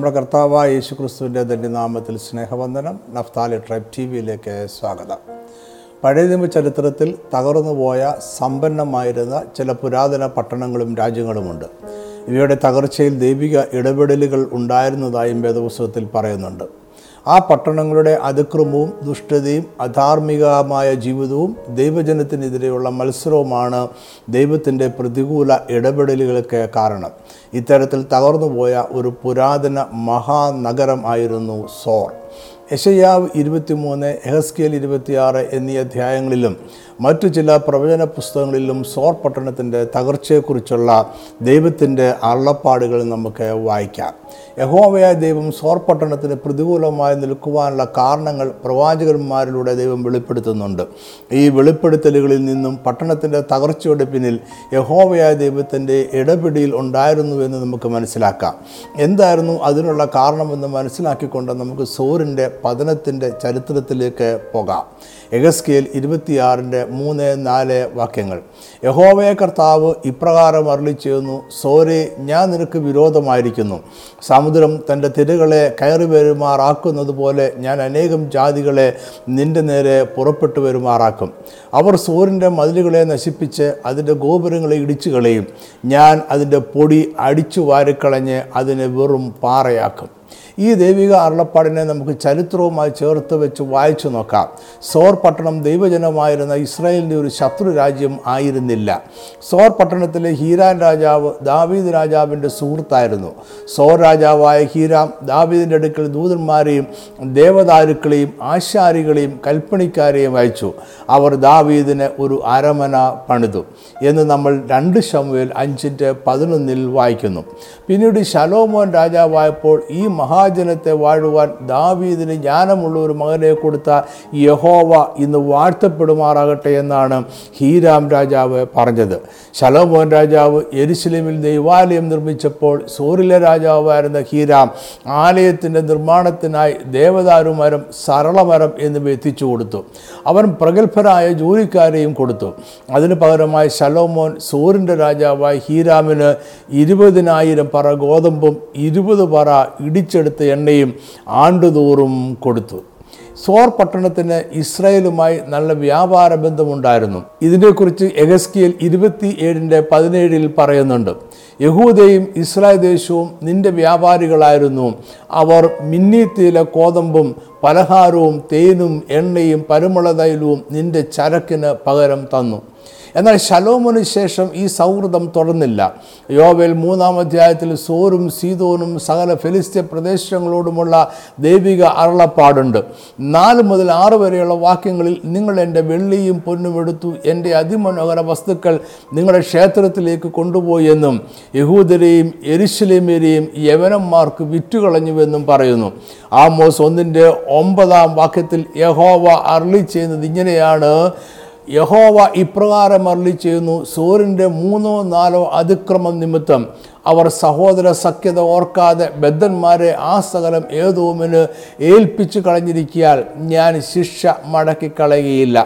നമ്മുടെ കർത്താവായ യേശു ക്രിസ്തുവിന്റെ ധന്യനാമത്തിൽ സ്നേഹവന്ദനം നഫ്താലി ട്രൈബ് ടി വിയിലേക്ക് സ്വാഗതം. പഴയ നിയമ ചരിത്രത്തിൽ തകർന്നുപോയ സമ്പന്നമായിരുന്ന ചില പുരാതന പട്ടണങ്ങളും രാജ്യങ്ങളുമുണ്ട്. ഇവയുടെ തകർച്ചയിൽ ദൈവിക ഇടപെടലുകൾ ഉണ്ടായിരുന്നതായും വേദപുസ്തകത്തിൽ പറയുന്നുണ്ട്. ആ പട്ടണങ്ങളുടെ അതിക്രമവും ദുഷ്ടതയും അധാർമികമായ ജീവിതവും ദൈവജനത്തിനെതിരെയുള്ള മത്സരവുമാണ് ദൈവത്തിന്റെ പ്രതികൂല ഇടപെടലുകൾക്ക് കാരണം. ഇത്തരത്തിൽ തകർന്നുപോയ ഒരു പുരാതന മഹാനഗരം ആയിരുന്നു സോർ. യശയാവ് ഇരുപത്തിമൂന്ന് എഹസ്കേൽ ഇരുപത്തിയാറ് എന്നീ അധ്യായങ്ങളിലും മറ്റു ചില പ്രവചന പുസ്തകങ്ങളിലും സോർ പട്ടണത്തിന്റെ തകർച്ചയെക്കുറിച്ചുള്ള ദൈവത്തിന്റെ അള്ളപ്പാടുകൾ നമുക്ക് വായിക്കാം. യഹോവയായ ദൈവം സോർ പട്ടണത്തിന് പ്രതികൂലമായി നിൽക്കുവാനുള്ള കാരണങ്ങൾ പ്രവാചകന്മാരിലൂടെ ദൈവം വെളിപ്പെടുത്തുന്നുണ്ട്. ഈ വെളിപ്പെടുത്തലുകളിൽ നിന്നും പട്ടണത്തിന്റെ തകർച്ചയുടെ പിന്നിൽ യഹോവയായ ദൈവത്തിന്റെ ഇടപെടിയിൽ ഉണ്ടായിരുന്നു എന്ന് നമുക്ക് മനസ്സിലാക്കാം. എന്തായിരുന്നു അതിനുള്ള കാരണമെന്ന് മനസ്സിലാക്കിക്കൊണ്ട് നമുക്ക് സോറിന്റെ പതനത്തിന്റെ ചരിത്രത്തിലേക്ക് പോകാം. എഗസ്കേൽ ഇരുപത്തിയാറിന്റെ മൂന്ന് നാല് വാക്യങ്ങൾ. യഹോവയ കർത്താവ് ഇപ്രകാരം അരളി ചെയ്യുന്നു സോരെ ഞാൻ നിനക്ക് വിരോധമായിരിക്കുന്നു. സമുദ്രം തന്റെ തിരകളെ കയറി വരുമാറാക്കുന്നത് പോലെ ഞാൻ അനേകം ജാതികളെ നിന്റെ നേരെ പുറപ്പെട്ടു വരുമാറാക്കും അവർ സൂര്യന്റെ മതിലുകളെ നശിപ്പിച്ച് അതിന്റെ ഗോപുരങ്ങളെ ഇടിച്ചു കളയും ഞാൻ അതിന്റെ പൊടി അടിച്ചു വാരിക്കളഞ്ഞ് അതിനെ വെറും പാറയാക്കും. ഈ ദൈവിക അരുളപ്പാടിനെ നമുക്ക് ചരിത്രവുമായി ചേർത്ത് വെച്ച് വായിച്ചു നോക്കാം. സോർ പട്ടണം ദൈവജനമായിരുന്ന ഇസ്രായേലിന്റെ ഒരു ശത്രു രാജ്യം ആയിരുന്നില്ല. സോർ പട്ടണത്തിലെ ഹീരാൻ രാജാവ് ദാവീദ് രാജാവിന്റെ സുഹൃത്തായിരുന്നു. സോർ രാജാവായ ഹീരാം ദാവീദിന്റെ അടുക്കൽ ദൂതന്മാരെയും ദേവദാരുക്കളെയും ആശാരികളെയും കൽപ്പണിക്കാരെയും അയച്ചു. അവർ ദാവീദിന് ഒരു അരമന പണിതു എന്ന് നമ്മൾ രണ്ട് ശമുവേൽ അഞ്ചിന്റെ പതിനൊന്നിൽ വായിക്കുന്നു. പിന്നീട് ശലോമോൻ രാജാവായപ്പോൾ ഈ മഹാജനത്തെ വാഴുവാൻ ദാവീദിന് ജ്ഞാനമുള്ള ഒരു മകനെ കൊടുത്ത യഹോവ ഇന്ന് വാഴ്ത്തപ്പെടുമാറാകട്ടെ എന്നാണ് ഹീരാം രാജാവ് പറഞ്ഞത്. ശലോമോൻ രാജാവ് എരുസലേമിൽ ദൈവാലയം നിർമ്മിച്ചപ്പോൾ സൂറിലെ രാജാവായിരുന്ന ഹീരാം ആലയത്തിന്റെ നിർമ്മാണത്തിനായി ദേവദാരുമരം സരളമരം എന്നിവ എത്തിച്ചു കൊടുത്തു. അവൻ പ്രഗത്ഭരായ ജോലിക്കാരെയും കൊടുത്തു. അതിന് പകരമായി ശലോമോൻ സൂറിന്റെ രാജാവായി ഹീരാമിന് ഇരുപതിനായിരം പറ ഗോതമ്പും ഇരുപത് പറ ഇടിച്ചെടുത്ത എണ്ണയും ആണ്ടുതോറും കൊടുത്തു. സോർ പട്ടണത്തിന് ഇസ്രായേലുമായി നല്ല വ്യാപാര ബന്ധമുണ്ടായിരുന്നു. ഇതിനെക്കുറിച്ച് എഗസ്കിയൽ ഇരുപത്തി ഏഴിന്റെ പതിനേഴിൽ പറയുന്നുണ്ട്. യഹൂദയും ഇസ്രായേൽ ദേശവും നിന്റെ വ്യാപാരികളായിരുന്നു. അവർ മിന്നീത്തിയിലെ കോതമ്പും പലഹാരവും തേനും എണ്ണയും പരുമള തൈലവും നിന്റെ ചരക്കിന് പകരം തന്നു. എന്നാൽ ശലോമോന് ശേഷം ഈ സൗഹൃദം തുടർന്നില്ല. യോവേൽ മൂന്നാം അധ്യായത്തിൽ സോറും സീതോനും സകല ഫെലിസ്ത്യ പ്രദേശങ്ങളോടുമുള്ള ദൈവിക അരുളപ്പാടുണ്ട്. നാല് മുതൽ ആറ് വരെയുള്ള വാക്യങ്ങളിൽ നിങ്ങൾ എന്റെ വെള്ളിയും പൊന്നും എടുത്തു എന്റെ അതിമനോഹര വസ്തുക്കൾ നിങ്ങളുടെ ക്ഷേത്രത്തിലേക്ക് കൊണ്ടുപോയി എന്നും യഹൂദരെയും എരിശിലേമരെയും യവനന്മാർക്ക് വിറ്റുകളഞ്ഞുവെന്നും പറയുന്നു. ആമോസ് ഒന്നിന്റെ ഒമ്പതാം വാക്യത്തിൽ യഹോവ അർളി ചെയ്യുന്നത് ഇങ്ങനെയാണ്. യഹോവ ഇപ്രകാരം അരളി ചെയ്യുന്നു സൂര്യന്റെ മൂന്നോ നാലോ അതിക്രമം നിമിത്തം അവർ സഹോദര സഖ്യത ഓർക്കാതെ ബദ്ധന്മാരെ ആ സകലം ഏതോമിന് ഏൽപ്പിച്ചു കളഞ്ഞിരിക്കിയാൽ ഞാൻ ശിക്ഷ മടക്കിക്കളയുകയില്ല.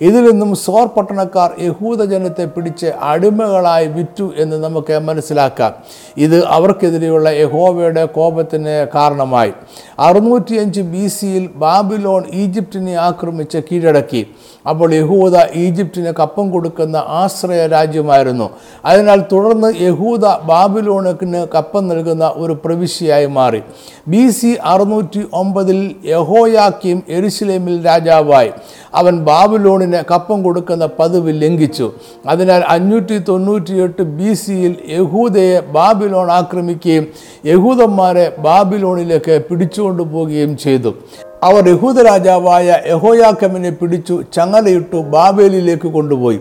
ഇതിൽ നിന്നും സോർ പട്ടണക്കാർ യഹൂദജനത്തെ പിടിച്ച് അടിമകളായി വിറ്റു എന്ന് നമുക്ക് മനസ്സിലാക്കാം. ഇത് അവർക്കെതിരെയുള്ള യഹോവയുടെ കോപത്തിന് കാരണമായി. അറുന്നൂറ്റിയഞ്ച് ബി സിയിൽ ബാബിലോൺ ഈജിപ്തിനെ ആക്രമിച്ച് കീഴടക്കി. അപ്പോൾ യഹൂദ ഈജിപ്തിന് കപ്പം കൊടുക്കുന്ന ആശ്രയ രാജ്യമായിരുന്നു. അതിനാൽ തുടർന്ന് യഹൂദ ബാബിലോണക്കിന് കപ്പം നൽകുന്ന ഒരു പ്രവിശ്യയായി മാറി. ബി സി അറുന്നൂറ്റി ഒമ്പതിൽ യഹോയാക്കിയും എരുസലേമിൽ രാജാവായി. അവൻ ബാബുലോണിന് കപ്പം കൊടുക്കുന്ന പതിവ് ലംഘിച്ചു. അതിനാൽ അഞ്ഞൂറ്റി തൊണ്ണൂറ്റിയെട്ട് ബി സിയിൽ യഹൂദയെ ബാബിലോൺ ആക്രമിക്കുകയും യഹൂദന്മാരെ ബാബിലോണിലേക്ക് പിടിച്ചുകൊണ്ടു പോവുകയും ചെയ്തു. അവർ യഹൂദരാജാവായ യഹോയാക്കമിനെ പിടിച്ചു ചങ്ങലയിട്ടു ബാബേലിലേക്ക് കൊണ്ടുപോയി.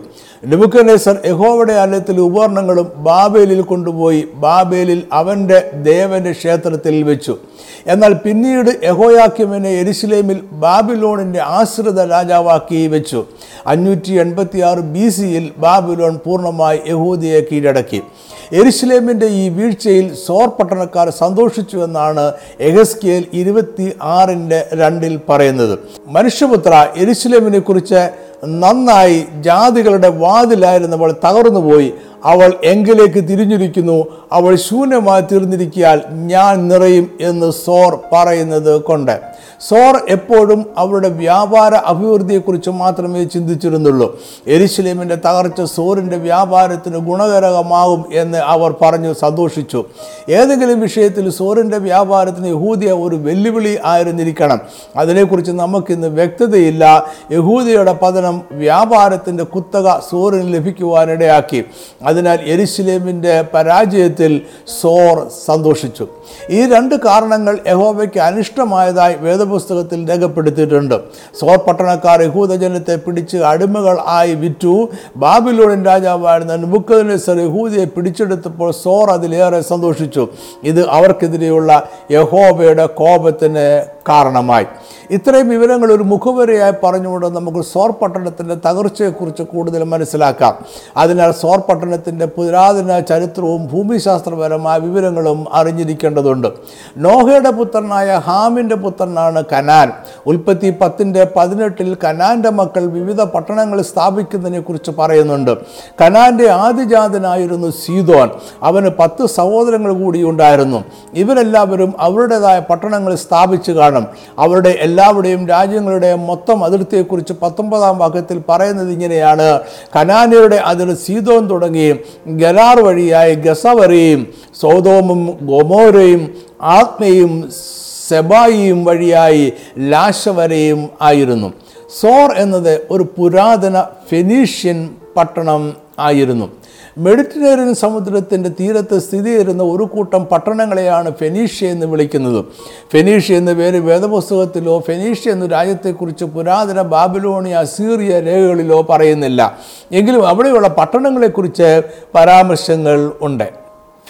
നെബുക്കനേസർ യഹോവയുടെ ആലയത്തിൽ ഉപകരണങ്ങളും ബാബേലിൽ കൊണ്ടുപോയി ബാബേലിൽ അവന്റെ ദേവന്റെ ക്ഷേത്രത്തിൽ വെച്ചു. എന്നാൽ പിന്നീട് യഹോയാക്കിമിനെ എരുസലേമിൽ ബാബിലോണിന്റെ ആശ്രിത രാജാവാക്കി വെച്ചു. അഞ്ഞൂറ്റി എൺപത്തി ആറ് ബി സിയിൽ ബാബിലോൺ പൂർണമായി യഹൂദിയെ കീഴടക്കി. എരുസലേമിന്റെ ഈ വീഴ്ചയിൽ സോർ പട്ടണക്കാർ സന്തോഷിച്ചു എന്നാണ് എഗസ്കിയൽ ഇരുപത്തി ആറിന്റെ രണ്ടിൽ പറയുന്നത്. മനുഷ്യപുത്ര എരുസലേമിനെ കുറിച്ച് നന്നായി ജാതികളുടെ വാതിലായിരുന്നവൾ തകർന്നുപോയി അവൾ എങ്കിലേക്ക് തിരിഞ്ഞിരിക്കുന്നു. അവൾ ശൂന്യമായി തീർന്നിരിക്കിയാൽ ഞാൻ നിറയും എന്ന് സോർ പറയുന്നത് കൊണ്ട്. സോർ എപ്പോഴും അവരുടെ വ്യാപാര അഭിവൃദ്ധിയെക്കുറിച്ച് മാത്രമേ ചിന്തിച്ചിരുന്നുള്ളൂ. എരിശിലേമിന്റെ തകർച്ച സോറിന്റെ വ്യാപാരത്തിന് ഗുണകരമാകും എന്ന് അവർ പറഞ്ഞു സന്തോഷിച്ചു. ഏതെങ്കിലും വിഷയത്തിൽ സോറിന്റെ വ്യാപാരത്തിന് യഹൂദിയ ഒരു വെല്ലുവിളി ആയിരുന്നിരിക്കണം. അതിനെക്കുറിച്ച് നമുക്കിന്ന് വ്യക്തതയില്ല. യഹൂദിയുടെ പതനം വ്യാപാരത്തിന്റെ കുത്തക സോറിന് ലഭിക്കുവാനിടയാക്കി. അതിനാൽ എരിശിലേമിന്റെ പരാജയത്തിൽ സോർ സന്തോഷിച്ചു. ഈ രണ്ട് കാരണങ്ങൾ യഹോബയ്ക്ക് അനിഷ്ടമായതായി വേദപുസ്തകത്തിൽ രേഖപ്പെടുത്തിയിട്ടുണ്ട്. സോർ പട്ടണക്കാർ യഹൂദജനത്തെ പിടിച്ച് അടിമകൾ ആയി വിറ്റു. ബാബിലോണിൻ രാജാവായിരുന്ന നുബുക്കദിനെസർ യഹൂദിയെ പിടിച്ചെടുത്തപ്പോൾ സോർ അതിലേറെ സന്തോഷിച്ചു. ഇത് അവർക്കെതിരെയുള്ള യഹോബയുടെ കോപത്തിന് കാരണമായി. ഇത്രയും വിവരങ്ങൾ ഒരു മുഖവരയായി പറഞ്ഞുകൊണ്ട് നമുക്ക് സോർ പട്ടണത്തിന്റെ തകർച്ചയെക്കുറിച്ച് കൂടുതൽ മനസ്സിലാക്കാം. അതിനാൽ സോർ പട്ടണത്തിന്റെ പുരാതന ചരിത്രവും ഭൂമിശാസ്ത്രപരമായ വിവരങ്ങളും അറിഞ്ഞിരിക്കേണ്ടതുണ്ട്. നോഹയുടെ പുത്രനായ ഹാമിന്റെ പുത്രനാണ് കനാൻ. ഉൽപ്പത്തി പത്തിന്റെ പതിനെട്ടിൽ കനാന്റെ മക്കൾ വിവിധ പട്ടണങ്ങൾ സ്ഥാപിക്കുന്നതിനെക്കുറിച്ച് പറയുന്നുണ്ട്. കനാന്റെ ആദിജാതനായിരുന്നു സീതോൻ അവന് പത്ത് സഹോദരങ്ങൾ കൂടി ഉണ്ടായിരുന്നു. ഇവരെല്ലാവരും അവരുടേതായ പട്ടണങ്ങൾ സ്ഥാപിച്ചു കാണും. അവരുടെ എല്ലാവരുടെയും രാജ്യങ്ങളുടെ മൊത്തം അതിർത്തിയെക്കുറിച്ച് പത്തൊമ്പതാം വാക്യത്തിൽ പറയുന്നത് ഇങ്ങനെയാണ്. കനാനയുടെ അതിർ സീതോൻ തുടങ്ങി ഗലാർ വഴിയായി ഗസ വരെയും സോതോമും ഗൊമോരയും ആത്മയും സെബായിയും വഴിയായി ലാശ വരെയും ആയിരുന്നു. സോർ എന്നത് ഒരു പുരാതന ഫെനീഷ്യൻ പട്ടണം ആയിരുന്നു. മെഡിറ്ററേനിയൻ സമുദ്രത്തിന്റെ തീരത്ത് സ്ഥിതി ചെയ്യുന്ന ഒരു കൂട്ടം പട്ടണങ്ങളെയാണ് ഫെനീഷ്യ എന്ന് വിളിക്കുന്നത്. ഫെനീഷ്യ എന്ന പേര് വേദപുസ്തകത്തിലോ ഫെനീഷ്യ എന്ന രാജ്യത്തെക്കുറിച്ച് പുരാതന ബാബിലോണിയ അസീറിയ രേഖകളിലോ പറയുന്നില്ല. എങ്കിലും അവിടെയുള്ള പട്ടണങ്ങളെക്കുറിച്ച് പരാമർശങ്ങൾ ഉണ്ട്.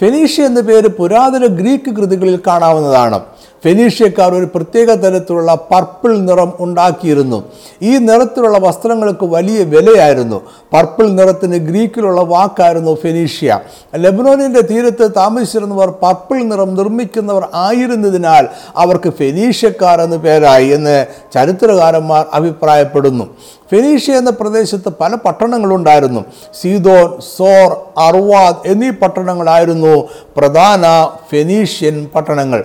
ഫെനീഷ്യ എന്ന പേര് പുരാതന ഗ്രീക്ക് കൃതികളിൽ കാണാവുന്നതാണ്. ഫെനീഷ്യക്കാർ ഒരു പ്രത്യേക തരത്തിലുള്ള പർപ്പിൾ നിറം ഉണ്ടാക്കിയിരുന്നു. ഈ നിറത്തിലുള്ള വസ്ത്രങ്ങൾക്ക് വലിയ വിലയായിരുന്നു. പർപ്പിൾ നിറത്തിന് ഗ്രീക്കിലുള്ള വാക്കായിരുന്നു ഫെനീഷ്യ. ലെബനോനിന്റെ തീരത്ത് താമസിച്ചിരുന്നവർ പർപ്പിൾ നിറം നിർമ്മിക്കുന്നവർ ആയിരുന്നതിനാൽ അവർക്ക് ഫെനീഷ്യക്കാർ എന്ന് പേരായി എന്ന് ചരിത്രകാരന്മാർ അഭിപ്രായപ്പെടുന്നു. ഫെനീഷ്യ എന്ന പ്രദേശത്ത് പല പട്ടണങ്ങളുണ്ടായിരുന്നു. സീതോൻ സോർ അർവാദ് എന്നീ പട്ടണങ്ങളായിരുന്നു പ്രധാന ഫെനീഷ്യൻ പട്ടണങ്ങൾ.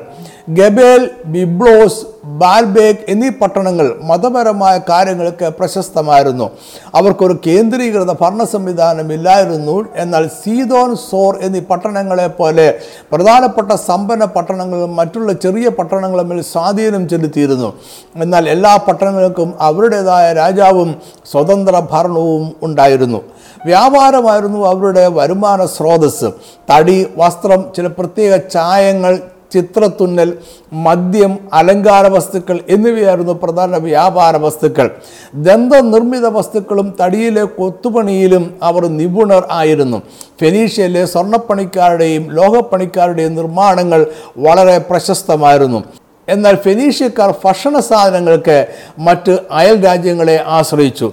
ഗബേൽ ബിബ്ലോസ് ബാൽബേഗ് എന്നീ പട്ടണങ്ങൾ മതപരമായ കാര്യങ്ങൾക്ക് പ്രശസ്തമായിരുന്നു. അവർക്കൊരു കേന്ദ്രീകൃത ഭരണ സംവിധാനം ഇല്ലായിരുന്നു എന്നാൽ സീതോൻ സോർ എന്നീ പട്ടണങ്ങളെ പോലെ പ്രധാനപ്പെട്ട സമ്പന്ന പട്ടണങ്ങളും മറ്റുള്ള ചെറിയ പട്ടണങ്ങളും സ്വാധീനം ചെലുത്തിയിരുന്നു. എന്നാൽ എല്ലാ പട്ടണങ്ങൾക്കും അവരുടേതായ രാജാവും സ്വതന്ത്ര ഭരണവും ഉണ്ടായിരുന്നു. വ്യാപാരമായിരുന്നു അവരുടെ വരുമാന സ്രോതസ് തടി വസ്ത്രം ചില പ്രത്യേക ചായങ്ങൾ ചിത്രത്തുന്നൽ മദ്യം അലങ്കാര വസ്തുക്കൾ എന്നിവയായിരുന്നു പ്രധാന വ്യാപാര വസ്തുക്കൾ. ദന്തനിർമ്മിത വസ്തുക്കളും തടിയിലെ കൊത്തുപണിയിലും അവർ നിപുണർ ആയിരുന്നു. ഫെനീഷ്യയിലെ സ്വർണപ്പണിക്കാരുടെയും ലോഹപ്പണിക്കാരുടെയും നിർമ്മാണങ്ങൾ വളരെ പ്രശസ്തമായിരുന്നു. എന്നാൽ ഫെനീഷ്യക്കാർ ഭക്ഷണ സാധനങ്ങൾക്ക് മറ്റ് അയൽ രാജ്യങ്ങളെ ആശ്രയിച്ചു.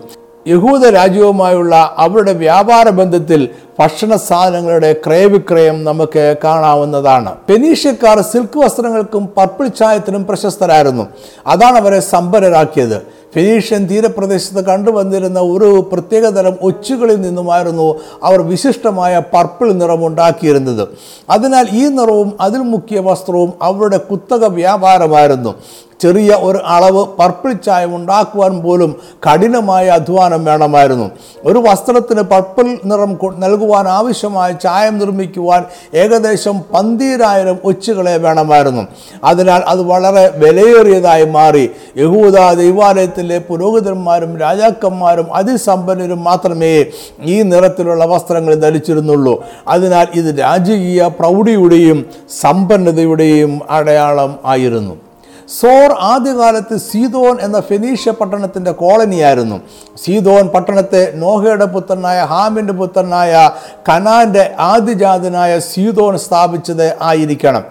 യഹൂദ രാജ്യവുമായുള്ള അവരുടെ വ്യാപാര ബന്ധത്തിൽ ഭക്ഷണ സാധനങ്ങളുടെ ക്രയവിക്രയം നമുക്ക് കാണാവുന്നതാണ്. പെനീഷ്യക്കാർ സിൽക്ക് വസ്ത്രങ്ങൾക്കും പർപ്പിൾ ചായത്തിനും പ്രശസ്തരായിരുന്നു. അതാണ് അവരെ സമ്പന്നരാക്കിയത് ഫെനീഷ്യൻ തീരപ്രദേശത്ത് കണ്ടുവന്നിരുന്ന ഒരു പ്രത്യേകതരം ഒച്ചുകളിൽ നിന്നുമായിരുന്നു അവർ വിശിഷ്ടമായ പർപ്പിൾ നിറം ഉണ്ടാക്കിയിരുന്നത്. അതിനാൽ ഈ നിറവും അതിൽ മുക്കിയ വസ്ത്രവും അവരുടെ കുത്തക വ്യാപാരമായിരുന്നു. ചെറിയ ഒരു അളവ് പർപ്പിൾ ചായം ഉണ്ടാക്കുവാൻ പോലും കഠിനമായ അധ്വാനം വേണമായിരുന്നു. ഒരു വസ്ത്രത്തിന് പർപ്പിൾ നിറം നൽകുവാൻ ആവശ്യമായ ചായം നിർമ്മിക്കുവാൻ ഏകദേശം പന്തീരായിരം ഒച്ചുകളെ വേണമായിരുന്നു. അതിനാൽ അത് വളരെ വിലയേറിയതായി മാറി. യഹൂദ ദൈവാലയത്തിലെ പുരോഹിതന്മാരും രാജാക്കന്മാരും അതിസമ്പന്നരും മാത്രമേ ഈ നിറത്തിലുള്ള വസ്ത്രങ്ങൾ ധരിച്ചിരുന്നുള്ളൂ. അതിനാൽ ഇത് രാജകീയ പ്രൗഢിയുടെയും സമ്പന്നതയുടെയും അടയാളം ആയിരുന്നു. സോർ ആദ്യകാലത്ത് സീതോൻ എന്ന ഫെനീഷ്യ പട്ടണത്തിന്റെ കോളനിയായിരുന്നു. സീതോൻ പട്ടണത്തെ നോഹയുടെ പുത്രനായ ഹാമിന്റെ പുത്രനായ കനാന്റെ ആദിജാതനായ സീതോൻ സ്ഥാപിച്ചത് ആയിരിക്കണം.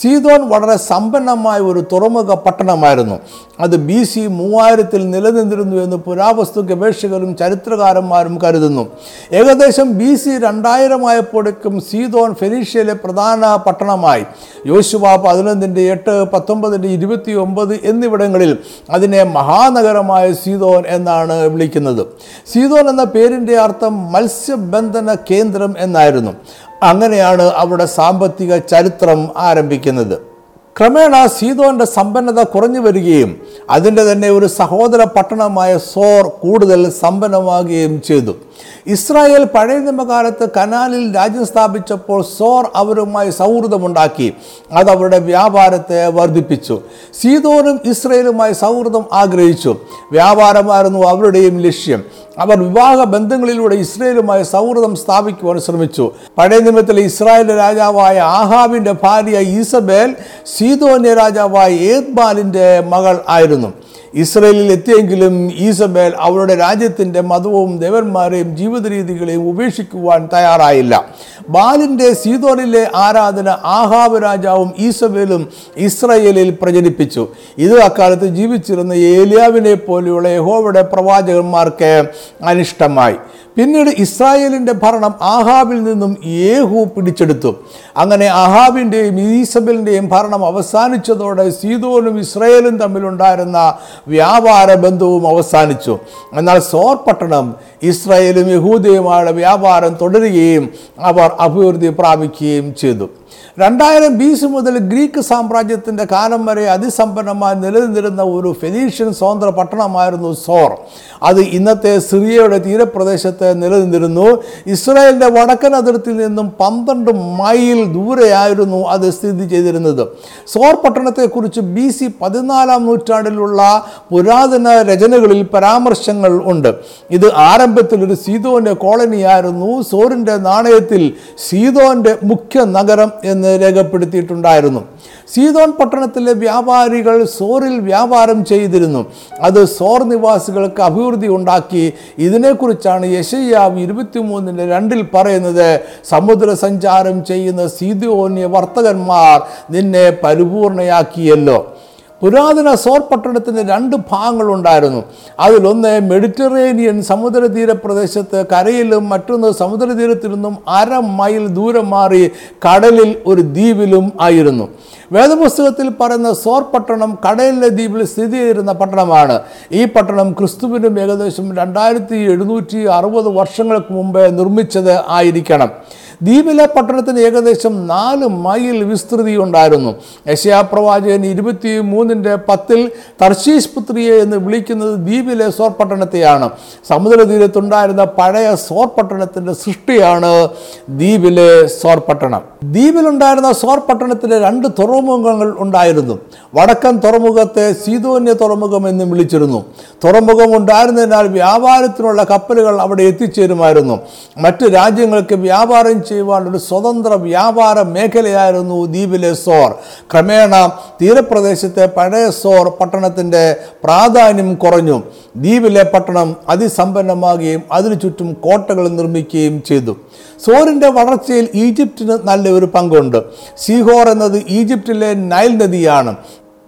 സീതോൻ വളരെ സമ്പന്നമായ ഒരു തുറമുഖ പട്ടണമായിരുന്നു. അത് ബി സി മൂവായിരത്തിൽ നിലനിന്നിരുന്നു എന്ന് പുരാവസ്തു ഗവേഷകരും ചരിത്രകാരന്മാരും കരുതുന്നു. ഏകദേശം ബി സി രണ്ടായിരമായപ്പോഴേക്കും സീതോൻ ഫെനീഷ്യയിലെ പ്രധാന പട്ടണമായി. യോശുവ പതിനൊന്നിന്റെ എട്ട് പത്തൊമ്പതിന്റെ ഇരുപത്തി ഇരുപത്തി ഒമ്പത് എന്നിവിടങ്ങളിൽ അതിനെ മഹാനഗരമായ സീതോൻ എന്നാണ് വിളിക്കുന്നത്. സീതോൻ എന്ന പേരിന്റെ അർത്ഥം മത്സ്യബന്ധന കേന്ദ്രം എന്നായിരുന്നു. അങ്ങനെയാണ് അവിടെ സാമ്പത്തിക ചരിത്രം ആരംഭിക്കുന്നത്. ക്രമേണ സീതോന്റെ സമ്പന്നത കുറഞ്ഞു വരികയും അതിന്റെ തന്നെ ഒരു സഹോദര പട്ടണമായ സോർ കൂടുതൽ സമ്പന്നമാകുകയും ചെയ്തു. ഇസ്രായേൽ പഴയ നിയമകാലത്ത് കനാലിൽ രാജ്യം സ്ഥാപിച്ചപ്പോൾ സോർ അവരുമായി സൗഹൃദമുണ്ടാക്കി. അത് അവരുടെ വ്യാപാരത്തെ വർദ്ധിപ്പിച്ചു. സീതോനും ഇസ്രയേലുമായി സൗഹൃദം ആഗ്രഹിച്ചു. വ്യാപാരമായിരുന്നു അവരുടെയും ലക്ഷ്യം. അവർ വിവാഹ ബന്ധങ്ങളിലൂടെ ഇസ്രയേലുമായി സൗഹൃദം സ്ഥാപിക്കുവാൻ ശ്രമിച്ചു. പഴയ നിയമത്തിലെ ഇസ്രായേലിന്റെ രാജാവായ ആഹാബിന്റെ ഭാര്യ ഈസബേൽ സീതോന്യ രാജാവായ ഏത്ബാലിന്റെ മകൾ ആയിരുന്നു? ഇസ്രയേലിൽ എത്തിയെങ്കിലും ഈസബേൽ അവരുടെ രാജ്യത്തിന്റെ മതവും ദേവന്മാരെയും ജീവിത രീതികളെയും ഉപേക്ഷിക്കുവാൻ തയ്യാറായില്ല. ബാലിന്റെ സീതോനിലെ ആരാധന ആഹാബ് രാജാവും ഈസബേലും ഇസ്രയേലിൽ പ്രചരിപ്പിച്ചു. ഇത് അക്കാലത്ത് ജീവിച്ചിരുന്ന ഏലിയാവിനെ പോലെയുള്ള യഹോവയുടെ പ്രവാചകന്മാർക്ക് അനിഷ്ടമായി. പിന്നീട് ഇസ്രായേലിന്റെ ഭരണം ആഹാബിൽ നിന്നും യേഹു പിടിച്ചെടുത്തു. അങ്ങനെ ആഹാബിന്റെയും ഈസബലിന്റെയും ഭരണം അവസാനിച്ചതോടെ സീതോനും ഇസ്രായേലും തമ്മിലുണ്ടായിരുന്ന വ്യാപാര ബന്ധവും അവസാനിച്ചു. എന്നാൽ സോർ പട്ടണം ഇസ്രായേലും യഹൂദയുമായുള്ള വ്യാപാരം തുടരുകയും അവർ അഭിവൃദ്ധി പ്രാപിക്കുകയും ചെയ്തു. രണ്ടായിരം ബി സി മുതൽ ഗ്രീക്ക് സാമ്രാജ്യത്തിന്റെ കാലം വരെ അതിസമ്പന്നമായി നിലനിന്നിരുന്ന ഒരു ഫെനീഷ്യൻ സ്വതന്ത്ര പട്ടണമായിരുന്നു സോർ. അത് ഇന്നത്തെ സിറിയയുടെ തീരപ്രദേശത്ത് നിലനിന്നിരുന്നു. ഇസ്രായേലിന്റെ വടക്കൻ അതിർത്തിയിൽ നിന്നും പന്ത്രണ്ട് മൈൽ ദൂരെയായിരുന്നു അത് സ്ഥിതി ചെയ്തിരുന്നത്. സോർ പട്ടണത്തെക്കുറിച്ച് ബി സി പതിനാലാം നൂറ്റാണ്ടിലുള്ള പുരാതന രചനകളിൽ പരാമർശങ്ങൾ ഉണ്ട്. ഇത് ആരംഭത്തിൽ ഒരു സീതോന്റെ കോളനിയായിരുന്നു. സോറിന്റെ നാണയത്തിൽ സീതോന്റെ മുഖ്യ നഗരം എന്ന് രേഖപ്പെടുത്തിയിട്ടുണ്ടായിരുന്നു. സീതോൻ പട്ടണത്തിലെ വ്യാപാരികൾ സോറിൽ വ്യാപാരം ചെയ്തിരുന്നു. അത് സോർ നിവാസികൾക്ക് അഭിവൃദ്ധി ഉണ്ടാക്കി. ഇതിനെക്കുറിച്ചാണ് യശയ്യാവ് ഇരുപത്തിമൂന്നിന്റെ രണ്ടിൽ പറയുന്നത്. സമുദ്ര സഞ്ചാരം ചെയ്യുന്ന സീതോന്യ വർത്തകന്മാർ നിന്നെ പരിപൂർണയാക്കിയല്ലോ. പുരാതന സോർ പട്ടണത്തിന് രണ്ട് ഭാഗങ്ങളുണ്ടായിരുന്നു. അതിലൊന്ന് മെഡിറ്ററേനിയൻ സമുദ്രതീര പ്രദേശത്ത് കരയിലും മറ്റൊന്ന് സമുദ്രതീരത്തിൽ നിന്നും അര മൈൽ ദൂരം മാറി കടലിൽ ഒരു ദ്വീപിലും ആയിരുന്നു. വേദപുസ്തകത്തിൽ പറയുന്ന സോർ പട്ടണം കടലിലെ ദ്വീപിൽ സ്ഥിതി ചെയ്തിരുന്ന പട്ടണമാണ്. ഈ പട്ടണം ക്രിസ്തുവിനും ഏകദേശം രണ്ടായിരത്തി എഴുന്നൂറ്റി അറുപത് വർഷങ്ങൾക്ക് മുമ്പേ നിർമ്മിച്ചത് ആയിരിക്കണം. ദ്വീപിലെ പട്ടണത്തിന് ഏകദേശം നാല് മൈൽ വിസ്തൃതി ഉണ്ടായിരുന്നു യശയാപ്രവാചകൻ ഇരുപത്തി മൂന്നിന്റെ പത്തിൽ തർശീസ് പുത്രിയെ എന്ന് വിളിക്കുന്നത് ദ്വീപിലെ സോർ പട്ടണത്തെയാണ് സമുദ്രതീരത്തുണ്ടായിരുന്ന പഴയ സോർ പട്ടണത്തിന്റെ സൃഷ്ടിയാണ് ദ്വീപിലെ സോർ പട്ടണം ദ്വീപിലുണ്ടായിരുന്ന സോർ പട്ടണത്തിന് രണ്ട് തുറമുഖങ്ങൾ ഉണ്ടായിരുന്നു. വടക്കൻ തുറമുഖത്തെ സീതോന്യ തുറമുഖം എന്നും വിളിച്ചിരുന്നു. തുറമുഖം ഉണ്ടായിരുന്നതിനാൽ വ്യാപാരത്തിനുള്ള കപ്പലുകൾ അവിടെ എത്തിച്ചേരുമായിരുന്നു. മറ്റ് രാജ്യങ്ങൾക്ക് വ്യാപാരം ചെയ്യുവാൻ ഒരു സ്വതന്ത്ര വ്യാപാര മേഖലയായിരുന്നു ദ്വീപിലെ സോർ ക്രമേണ തീരപ്രദേശത്തെ പഴയ സോർ പട്ടണത്തിന്റെ പ്രാധാന്യം കുറഞ്ഞു. ദ്വീപിലെ പട്ടണം അതിസമ്പന്നമാകുകയും അതിനു ചുറ്റും കോട്ടകൾ നിർമ്മിക്കുകയും ചെയ്തു. സോറിന്റെ വളർച്ചയിൽ ഈജിപ്തിന് നല്ലൊരു പങ്കുണ്ട്. സീഹോർ എന്നത് ഈജിപ്തിലെ നൈൽ നദിയാണ്.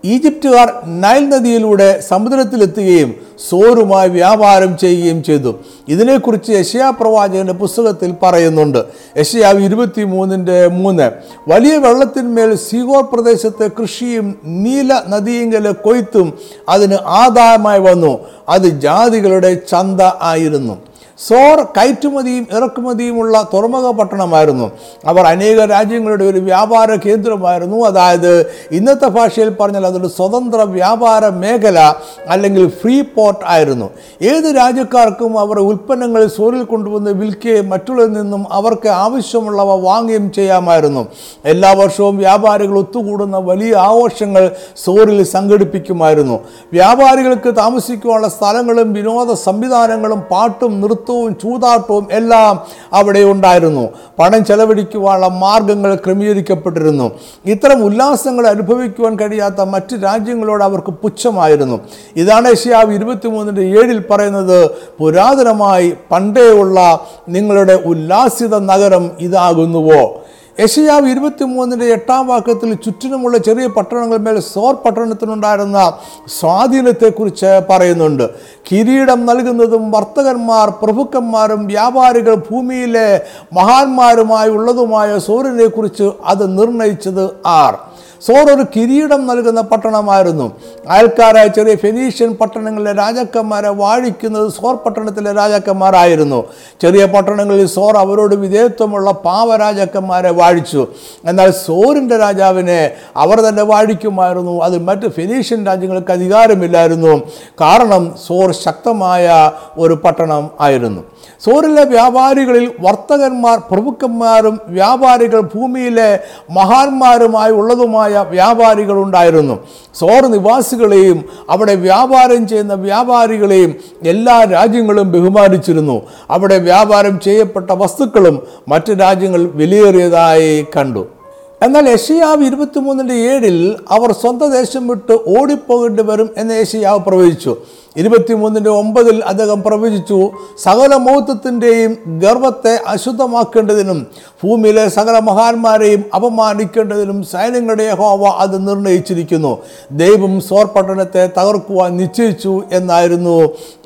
ഈജിപ്തുകാർ നൈൽ നദിയിലൂടെ സമുദ്രത്തിലെത്തുകയും സോറുമായി വ്യാപാരം ചെയ്യുകയും ചെയ്തു. ഇതിനെക്കുറിച്ച് യശയാ പ്രവാചകന്റെ പുസ്തകത്തിൽ പറയുന്നുണ്ട്. യശയാവ് ഇരുപത്തി മൂന്നിന്റെ മൂന്ന്. വലിയ വെള്ളത്തിന്മേൽ സീഗോർ പ്രദേശത്തെ കൃഷിയും നീല നദിയെങ്കിലെ കൊയ്ത്തും അതിന് ആദായമായി വന്നു. അത് ജാതികളുടെ ചന്ത ആയിരുന്നു. സോർ കയറ്റുമതിയും ഇറക്കുമതിയുമുള്ള തുറമുഖ പട്ടണമായിരുന്നു. അവർ അനേക രാജ്യങ്ങളുടെ ഒരു വ്യാപാര കേന്ദ്രമായിരുന്നു. അതായത് ഇന്നത്തെ ഭാഷയിൽ പറഞ്ഞാൽ അതൊരു സ്വതന്ത്ര വ്യാപാര മേഖല അല്ലെങ്കിൽ ഫ്രീ പോർട്ട് ആയിരുന്നു. ഏത് രാജ്യക്കാർക്കും അവരുടെ ഉൽപ്പന്നങ്ങൾ സോറിൽ കൊണ്ടുവന്ന് വിൽക്കുകയും മറ്റുള്ളവരിൽ നിന്നും അവർക്ക് ആവശ്യമുള്ളവ വാങ്ങുകയും ചെയ്യാമായിരുന്നു. എല്ലാ വർഷവും വ്യാപാരികൾ ഒത്തുകൂടുന്ന വലിയ ആഘോഷങ്ങൾ സോറിൽ സംഘടിപ്പിക്കുമായിരുന്നു. വ്യാപാരികൾക്ക് താമസിക്കുവാനുള്ള സ്ഥലങ്ങളും വിനോദ സംവിധാനങ്ങളും പാട്ടും നൃത്തവും ചൂതാട്ടവും എല്ലാം അവിടെ ഉണ്ടായിരുന്നു. പണം ചെലവഴിക്കുവാനുള്ള മാർഗങ്ങൾ ക്രമീകരിക്കപ്പെട്ടിരുന്നു. ഇത്തരം ഉല്ലാസങ്ങൾ അനുഭവിക്കുവാൻ കഴിയാത്ത മറ്റ് രാജ്യങ്ങളോട് അവർക്ക് പുച്ഛമായിരുന്നു. ഇതാണ് ഏഷ്യാവ് ഇരുപത്തിമൂന്നിന്റെ ഏഴിൽ പറയുന്നത് പുരാതനമായി പണ്ടേയുള്ള നിങ്ങളുടെ ഉല്ലാസിത നഗരം ഇതാകുന്നുവോ? യശയാവ് ഇരുപത്തിമൂന്നിന്റെ എട്ടാം വാക്യത്തിൽ ചുറ്റിനുമുള്ള ചെറിയ പട്ടണങ്ങളിന്മേൽ സോർ പട്ടണത്തിനുണ്ടായിരുന്ന സ്വാധീനത്തെക്കുറിച്ച് പറയുന്നുണ്ട്. കിരീടം നൽകുന്നതും വർത്തകന്മാർ പ്രഭുക്കന്മാരും വ്യാപാരികൾ ഭൂമിയിലെ മഹാന്മാരുമായി ഉള്ളതുമായ സോറിനെക്കുറിച്ച് അത് നിർണയിച്ചത് ആർ? സോർ ഒരു കിരീടം നൽകുന്ന പട്ടണമായിരുന്നു. അയൽക്കാരായ ചെറിയ ഫെനീഷ്യൻ പട്ടണങ്ങളിലെ രാജാക്കന്മാരെ വാഴിക്കുന്നത് സോർ പട്ടണത്തിലെ രാജാക്കന്മാരായിരുന്നു. ചെറിയ പട്ടണങ്ങളിൽ സോർ അവരോട് വിധേയത്വമുള്ള പാവരാജാക്കന്മാരെ വാഴിച്ചു. എന്നാൽ സോറിന്റെ രാജാവിനെ അവർ തന്നെ വാഴിക്കുമായിരുന്നു. അത് മറ്റ് ഫെനീഷ്യൻ രാജ്യങ്ങൾക്ക് അധികാരമില്ലായിരുന്നു. കാരണം സോർ ശക്തമായ ഒരു പട്ടണം ആയിരുന്നു. സോറിലെ വ്യാപാരികളിൽ വർത്തകന്മാർ പ്രഭുക്കന്മാരും വ്യാപാരികൾ ഭൂമിയിലെ മഹാന്മാരുമായി ഉള്ളതുമായ വ്യാപാരികളുണ്ടായിരുന്നു സോർ നിവാസികളെയും അവിടെ വ്യാപാരം ചെയ്യുന്ന വ്യാപാരികളെയും എല്ലാ രാജ്യങ്ങളും ബഹുമാനിച്ചിരുന്നു. അവിടെ വ്യാപാരം ചെയ്യപ്പെട്ട വസ്തുക്കളും മറ്റ് രാജ്യങ്ങൾ വിലയേറിയതായി കണ്ടു. എന്നാൽ യഷിയാവ് ഇരുപത്തിമൂന്നിന്റെ ഏഴിൽ അവർ സ്വന്തം ദേശം വിട്ട് ഓടിപ്പോകേണ്ടി വരും എന്ന് യഷിയാവ് പ്രവചിച്ചു. ഇരുപത്തിമൂന്നിന്റെ ഒമ്പതിൽ അദ്ദേഹം പ്രവചിച്ചു സകല മൗത്വത്തിന്റെയും ഗർവത്തെ അശുദ്ധമാക്കേണ്ടതിനും ഭൂമിയിലെ സകല മഹാന്മാരെയും അപമാനിക്കേണ്ടതിനും സൈന്യങ്ങളുടെ ഹോവ അത് നിർണയിച്ചിരിക്കുന്നു. ദൈവം സോർ പട്ടണത്തെ തകർക്കുവാൻ നിശ്ചയിച്ചു എന്നായിരുന്നു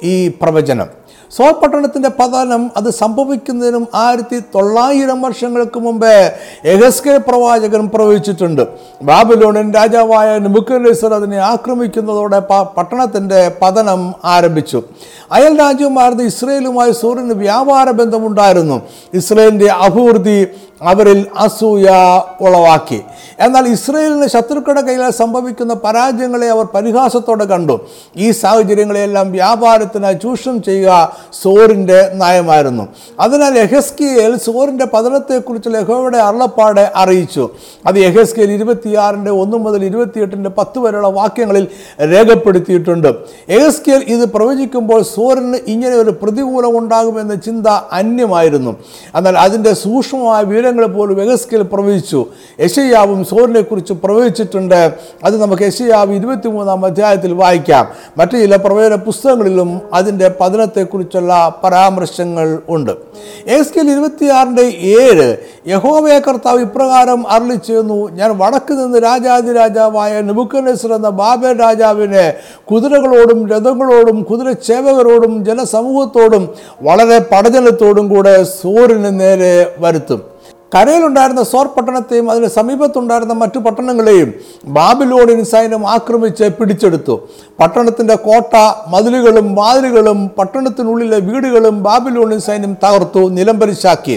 ഈ പ്രവചനം. സോർ പട്ടണത്തിന്റെ പതനം അത് സംഭവിക്കുന്നതിനും ആയിരത്തി തൊള്ളായിരം വർഷങ്ങൾക്ക് മുമ്പേ എഹസ്കെ പ്രവാചകൻ പ്രവചിച്ചിട്ടുണ്ട്. ബാബിലോണിൻ രാജാവായ നുബുക്കനേസർ അതിനെ ആക്രമിക്കുന്നതോടെ പട്ടണത്തിന്റെ പതനം ആരംഭിച്ചു. അയൽ രാജ്യമായിരുന്ന ഇസ്രയേലുമായി സൂര്യന് വ്യാപാര ബന്ധമുണ്ടായിരുന്നു. ഇസ്രയേലിന്റെ അഭിവൃദ്ധി അവരിൽ അസൂയ ഉളവാക്കി. എന്നാൽ ഇസ്രയേലിന് ശത്രുക്കളുടെ കയ്യിൽ സംഭവിക്കുന്ന പരാജയങ്ങളെ അവർ പരിഹാസത്തോടെ കണ്ടു. ഈ സാഹചര്യങ്ങളെല്ലാം വ്യാപാരത്തിനായി ചൂഷണം ചെയ്യുക സോറിന്റെ നയമായിരുന്നു. അതിനാൽ യഹസ്കിയേൽ സോറിന്റെ പതനത്തെക്കുറിച്ച് ലഹോയുടെ അരുളപ്പാട് അറിയിച്ചു. അത് യഹസ്കിയേൽ ഇരുപത്തിയാറിന്റെ ഒന്ന് മുതൽ ഇരുപത്തിയെട്ടിന്റെ പത്ത് വരെയുള്ള വാക്യങ്ങളിൽ രേഖപ്പെടുത്തിയിട്ടുണ്ട്. യഹസ്കിയേൽ ഇത് പ്രവചിക്കുമ്പോൾ സൂര്യന് ഇങ്ങനെ ഒരു പ്രതികൂലം ഉണ്ടാകുമെന്ന ചിന്ത അന്യമായിരുന്നു. എന്നാൽ അതിന്റെ സൂക്ഷ്മമായ വിവരങ്ങൾ പോലും എഗസ്കേൽ പ്രവചിച്ചു. യശയ്യാവും സൂര്യനെക്കുറിച്ച് പ്രവചിച്ചിട്ടുണ്ട്. അത് നമുക്ക് യശയ്യാവ് ഇരുപത്തിമൂന്നാം അധ്യായത്തിൽ വായിക്കാം. മറ്റു ചില പ്രവചന പുസ്തകങ്ങളിലും അതിന്റെ പതനത്തെക്കുറിച്ചുള്ള പരാമർശങ്ങൾ ഉണ്ട്. എസ്കെൽ ഇരുപത്തിയാറിന്റെ ഏഴ് യഹോവയ കർത്താവ് ഇപ്രകാരം അരളി ചെയ്യുന്നു ഞാൻ വടക്ക് നിന്ന് രാജാതിരാജാവായ നുബുക്കനേസർ എന്ന ബാബേ രാജാവിനെ കുതിരകളോടും രഥങ്ങളോടും കുതിരച്ചേവകരോടും ജനസമൂഹത്തോടും വളരെ പടജനത്തോടും കൂടെ സൂര്യന് നേരെ വരുത്തും. കരയിലുണ്ടായിരുന്ന സോർ പട്ടണത്തെയും അതിന് സമീപത്തുണ്ടായിരുന്ന മറ്റു പട്ടണങ്ങളെയും ബാബിലോണിയൻ സൈന്യം ആക്രമിച്ച് പിടിച്ചെടുത്തു. പട്ടണത്തിന്റെ കോട്ട മതിലുകളും വാതിലുകളും പട്ടണത്തിനുള്ളിലെ വീടുകളും ബാബിലോണിയൻ സൈന്യം തകർത്തു നിലംപരിശാക്കി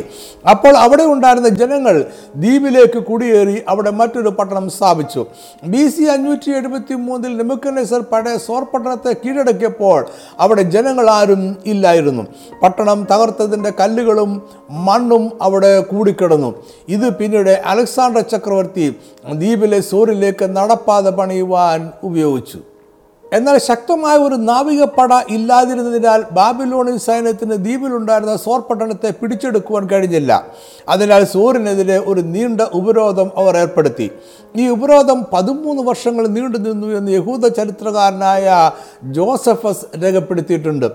അപ്പോൾ അവിടെ ഉണ്ടായിരുന്ന ജനങ്ങൾ ദ്വീപിലേക്ക് കുടിയേറി അവിടെ മറ്റൊരു പട്ടണം സ്ഥാപിച്ചു. ബി സി അഞ്ഞൂറ്റി എഴുപത്തി മൂന്നിൽ നെമുക്കനേസർ പഴയ സോർ പട്ടണത്തെ കീഴടക്കിയപ്പോൾ അവിടെ ജനങ്ങൾ ആരും ഇല്ലായിരുന്നു. പട്ടണം തകർത്തതിന്റെ കല്ലുകളും മണ്ണും അവിടെ കൂടിക്കിടന്നു. ഇത് പിന്നീട് അലക്സാണ്ടർ ചക്രവർത്തി ദ്വീപിലെ സോറിലേക്ക് നടപ്പാത പണിയുവാൻ ഉപയോഗിച്ചു. എന്നാൽ ശക്തമായ ഒരു നാവികപ്പട ഇല്ലാതിരുന്നതിനാൽ ബാബിലോണിയൻ സൈന്യത്തിന് ദ്വീപിലുണ്ടായിരുന്ന സോർ പട്ടണത്തെ പിടിച്ചെടുക്കുവാൻ കഴിഞ്ഞില്ല. അതിനാൽ സോറിനെതിരെ ഒരു നീണ്ട ഉപരോധം അവർ ഏർപ്പെടുത്തി. ഈ ഉപരോധം പതിമൂന്ന് വർഷങ്ങൾ നീണ്ടു നിന്നു എന്ന് യഹൂദ ചരിത്രകാരനായ ജോസഫസ് രേഖപ്പെടുത്തിയിട്ടുണ്ട്.